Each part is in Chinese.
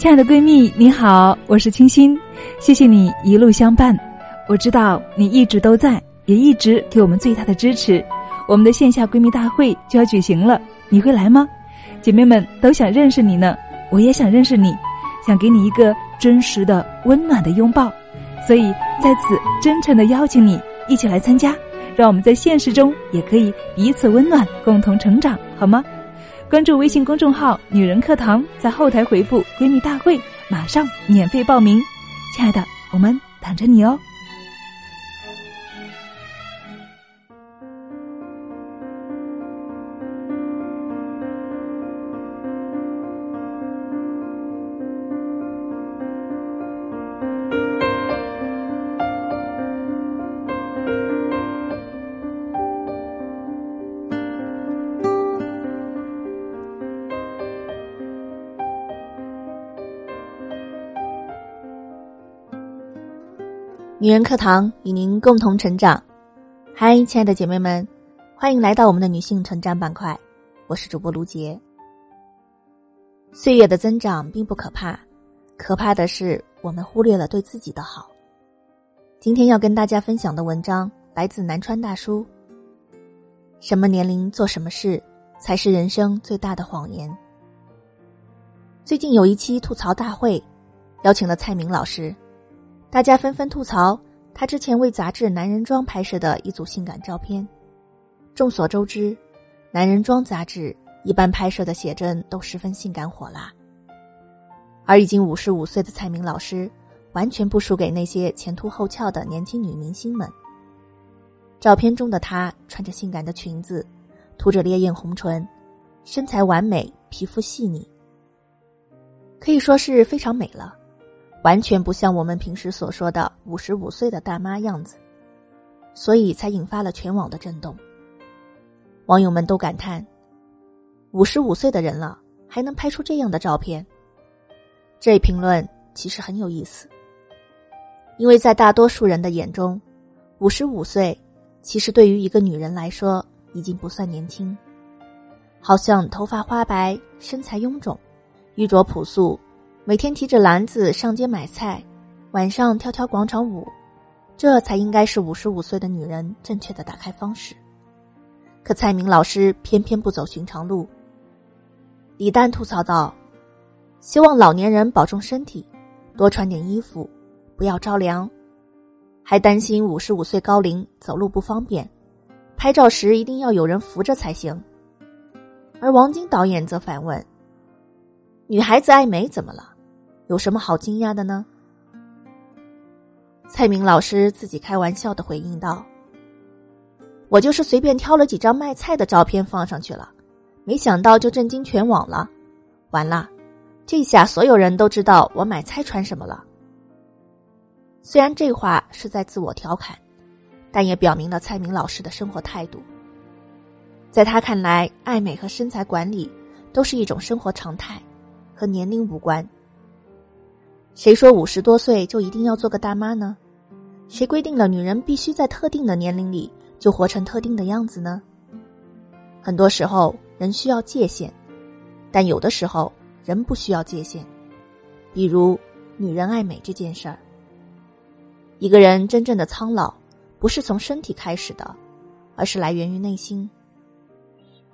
亲爱的闺蜜，你好，我是清新，谢谢你一路相伴。我知道你一直都在，也一直给我们最大的支持。我们的线下闺蜜大会就要举行了，你会来吗？姐妹们都想认识你呢，我也想认识你，想给你一个真实的、温暖的拥抱。所以在此真诚的邀请你一起来参加，让我们在现实中也可以彼此温暖，共同成长，好吗？关注微信公众号“女人课堂”，在后台回复“闺蜜大会”，马上免费报名。亲爱的，我们等着你哦。女人课堂与您共同成长。嗨，亲爱的姐妹们，欢迎来到我们的女性成长板块。我是主播卢杰。岁月的增长并不可怕，可怕的是我们忽略了对自己的好。今天要跟大家分享的文章来自南川大叔。什么年龄做什么事，才是人生最大的谎言。最近有一期吐槽大会，邀请了蔡明老师。大家纷纷吐槽他之前为杂志《男人装》拍摄的一组性感照片。众所周知，《男人装》杂志一般拍摄的写真都十分性感火辣，而已经五十五岁的蔡明老师，完全不输给那些前凸后翘的年轻女明星们。照片中的她穿着性感的裙子，涂着烈焰红唇，身材完美，皮肤细腻，可以说是非常美了。完全不像我们平时所说的五十五岁的大妈样子，所以才引发了全网的震动。网友们都感叹：五十五岁的人了，还能拍出这样的照片？这评论其实很有意思，因为在大多数人的眼中，五十五岁其实对于一个女人来说已经不算年轻，好像头发花白、身材臃肿、衣着朴素。每天提着篮子上街买菜，晚上跳跳广场舞，这才应该是五十五岁的女人正确的打开方式。可蔡明老师偏偏不走寻常路。李诞吐槽道：“希望老年人保重身体，多穿点衣服，不要着凉，还担心五十五岁高龄走路不方便，拍照时一定要有人扶着才行。”而王晶导演则反问：“女孩子爱美怎么了？”有什么好惊讶的呢？蔡明老师自己开玩笑的回应道：“我就是随便挑了几张卖菜的照片放上去了，没想到就震惊全网了。完了，这下所有人都知道我买菜穿什么了。”虽然这话是在自我调侃，但也表明了蔡明老师的生活态度。在他看来，爱美和身材管理都是一种生活常态，和年龄无关。谁说五十多岁就一定要做个大妈呢？谁规定了女人必须在特定的年龄里就活成特定的样子呢？很多时候人需要界限，但有的时候人不需要界限。比如女人爱美这件事儿，一个人真正的苍老不是从身体开始的，而是来源于内心。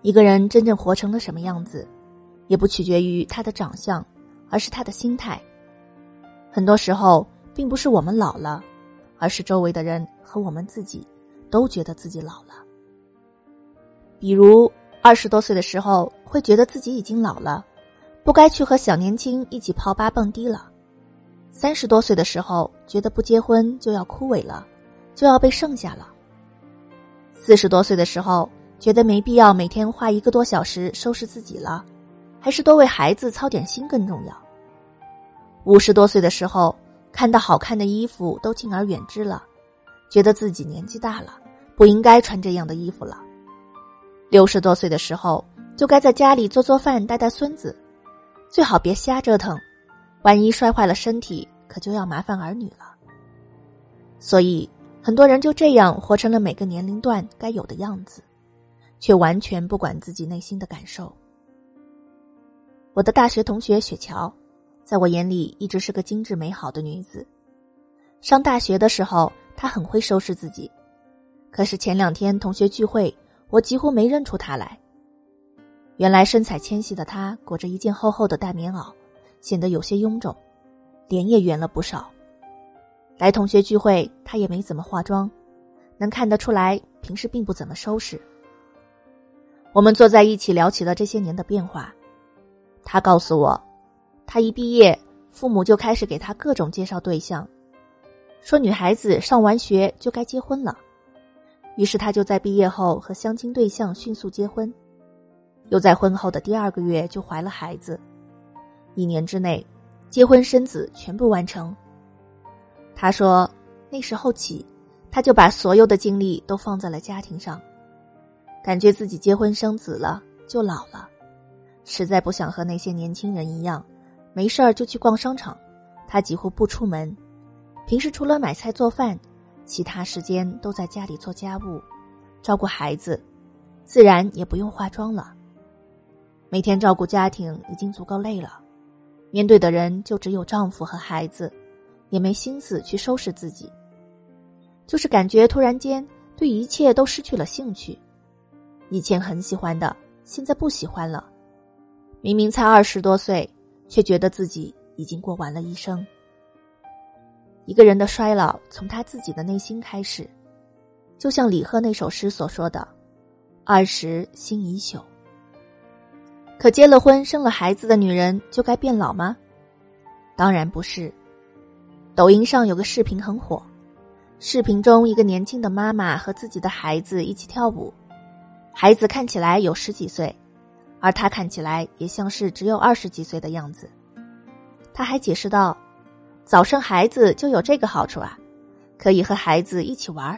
一个人真正活成了什么样子，也不取决于他的长相，而是他的心态。很多时候，并不是我们老了，而是周围的人和我们自己都觉得自己老了。比如，二十多岁的时候会觉得自己已经老了，不该去和小年轻一起泡吧蹦迪了；三十多岁的时候觉得不结婚就要枯萎了，就要被剩下了；四十多岁的时候觉得没必要每天花一个多小时收拾自己了，还是多为孩子操点心更重要。五十多岁的时候，看到好看的衣服都敬而远之了，觉得自己年纪大了，不应该穿这样的衣服了。六十多岁的时候，就该在家里做做饭、带带孙子，最好别瞎折腾，万一摔坏了身体，可就要麻烦儿女了。所以，很多人就这样活成了每个年龄段该有的样子，却完全不管自己内心的感受。我的大学同学雪乔。在我眼里一直是个精致美好的女子。上大学的时候，她很会收拾自己，可是前两天同学聚会，我几乎没认出她来。原来身材纤细的她裹着一件厚厚的大棉袄，显得有些臃肿，脸也圆了不少。来同学聚会，她也没怎么化妆，能看得出来平时并不怎么收拾。我们坐在一起聊起了这些年的变化，她告诉我。他一毕业，父母就开始给他各种介绍对象，说女孩子上完学就该结婚了。于是他就在毕业后和相亲对象迅速结婚，又在婚后的第二个月就怀了孩子，一年之内，结婚生子全部完成。他说，那时候起，他就把所有的精力都放在了家庭上，感觉自己结婚生子了就老了，实在不想和那些年轻人一样。没事儿就去逛商场，他几乎不出门，平时除了买菜做饭，其他时间都在家里做家务，照顾孩子，自然也不用化妆了。每天照顾家庭已经足够累了，面对的人就只有丈夫和孩子，也没心思去收拾自己，就是感觉突然间对一切都失去了兴趣，以前很喜欢的，现在不喜欢了，明明才二十多岁。却觉得自己已经过完了一生。一个人的衰老从他自己的内心开始，就像李贺那首诗所说的：“二十心已朽。”可结了婚、生了孩子的女人就该变老吗？当然不是。抖音上有个视频很火，视频中一个年轻的妈妈和自己的孩子一起跳舞，孩子看起来有十几岁。而他看起来也像是只有二十几岁的样子。他还解释道：“早生孩子就有这个好处啊，可以和孩子一起玩。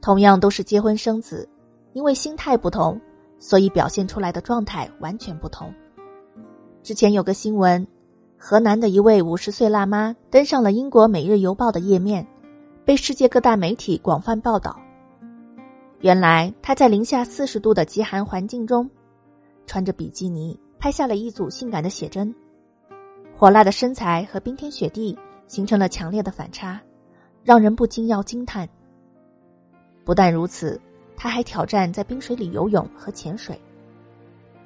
同样都是结婚生子，因为心态不同，所以表现出来的状态完全不同。”之前有个新闻，河南的一位五十岁辣妈登上了英国《每日邮报》的页面，被世界各大媒体广泛报道。原来她在零下四十度的极寒环境中。穿着比基尼拍下了一组性感的写真，火辣的身材和冰天雪地形成了强烈的反差，让人不禁要惊叹。不但如此，他还挑战在冰水里游泳和潜水。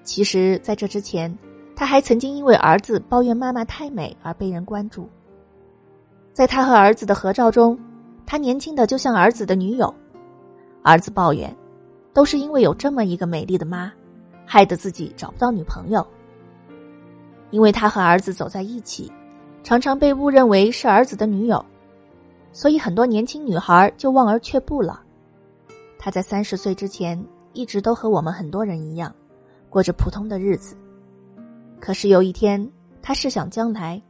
其实，在这之前，他还曾经因为儿子抱怨妈妈太美而被人关注。在他和儿子的合照中，他年轻的就像儿子的女友，儿子抱怨，都是因为有这么一个美丽的妈。害得自己找不到女朋友，因为他和儿子走在一起，常常被误认为是儿子的女友，所以很多年轻女孩就望而却步了。他在三十岁之前一直都和我们很多人一样，过着普通的日子。可是有一天，他试想将来，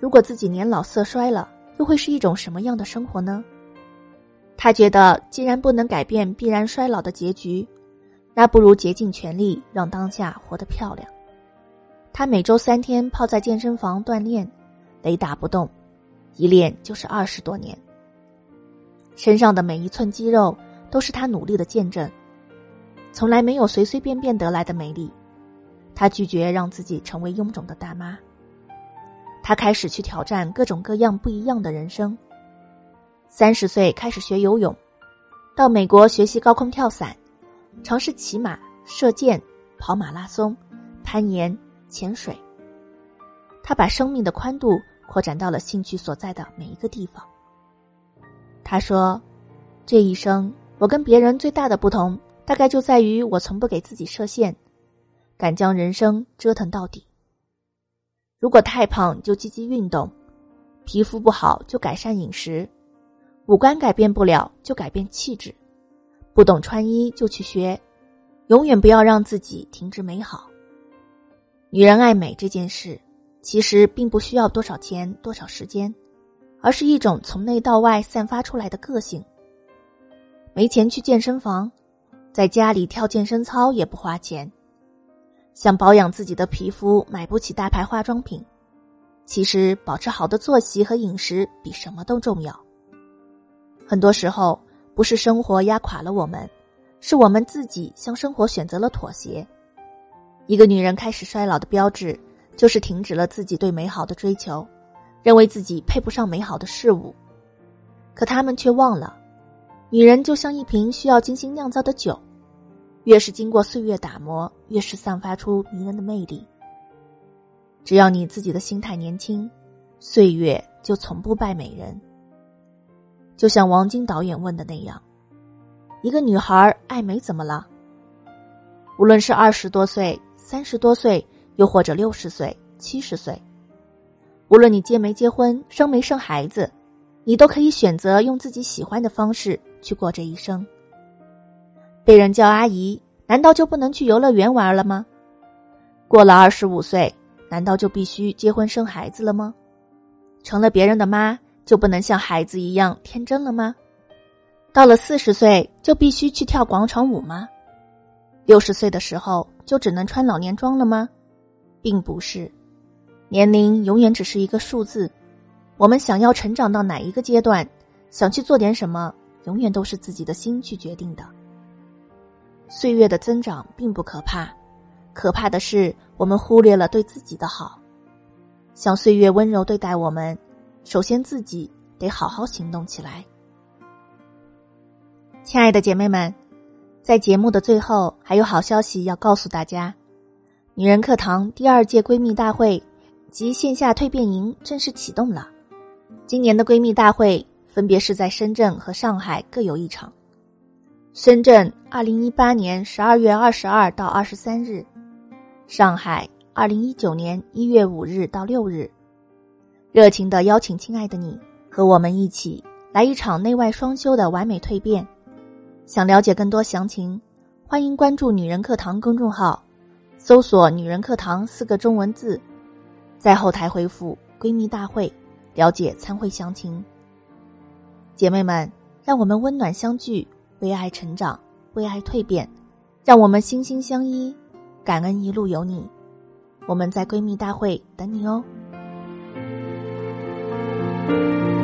如果自己年老色衰了，又会是一种什么样的生活呢？他觉得，既然不能改变必然衰老的结局。那不如竭尽全力让当下活得漂亮。他每周三天泡在健身房锻炼，雷打不动，一练就是二十多年。身上的每一寸肌肉都是他努力的见证。从来没有随随便便得来的美丽，他拒绝让自己成为臃肿的大妈。他开始去挑战各种各样不一样的人生。三十岁开始学游泳，到美国学习高空跳伞。尝试骑马、射箭、跑马拉松、攀岩、潜水。他把生命的宽度扩展到了兴趣所在的每一个地方。他说：“这一生，我跟别人最大的不同，大概就在于我从不给自己设限，敢将人生折腾到底。如果太胖，就积极运动；皮肤不好，就改善饮食；五官改变不了，就改变气质。”不懂穿衣就去学，永远不要让自己停止美好。女人爱美这件事，其实并不需要多少钱、多少时间，而是一种从内到外散发出来的个性。没钱去健身房，在家里跳健身操也不花钱。想保养自己的皮肤，买不起大牌化妆品，其实保持好的作息和饮食比什么都重要。很多时候。不是生活压垮了我们，是我们自己向生活选择了妥协。一个女人开始衰老的标志，就是停止了自己对美好的追求，认为自己配不上美好的事物。可他们却忘了，女人就像一瓶需要精心酿造的酒，越是经过岁月打磨，越是散发出迷人的魅力。只要你自己的心态年轻，岁月就从不败美人。就像王晶导演问的那样：“一个女孩爱美怎么了？无论是二十多岁、三十多岁。”又或者六十岁、七十岁，无论你结没结婚、生没生孩子，你都可以选择用自己喜欢的方式去过这一生。被人叫阿姨，难道就不能去游乐园玩了吗？过了二十五岁，难道就必须结婚生孩子了吗？成了别人的妈，就不能像孩子一样天真了吗？到了四十岁，就必须去跳广场舞吗？六十岁的时候，就只能穿老年装了吗？并不是，年龄永远只是一个数字。我们想要成长到哪一个阶段，想去做点什么，永远都是自己的心去决定的。岁月的增长并不可怕，可怕的是我们忽略了对自己的好。像岁月温柔对待我们，首先自己得好好行动起来。亲爱的姐妹们，在节目的最后，还有好消息要告诉大家。女人课堂第二届闺蜜大会及线下蜕变营正式启动了。今年的闺蜜大会分别是在深圳和上海各有一场。深圳，二零一八年十二月二十二到二十三日；上海，二零一九年一月五日到六日。热情的邀请亲爱的你和我们一起来一场内外双修的完美蜕变。想了解更多详情，欢迎关注“女人课堂”公众号。搜索“女人课堂”四个中文字，在后台回复“闺蜜大会”，了解参会详情。姐妹们，让我们温暖相聚，为爱成长，为爱蜕变，让我们心心相依，感恩一路有你。我们在闺蜜大会等你哦。Thank you.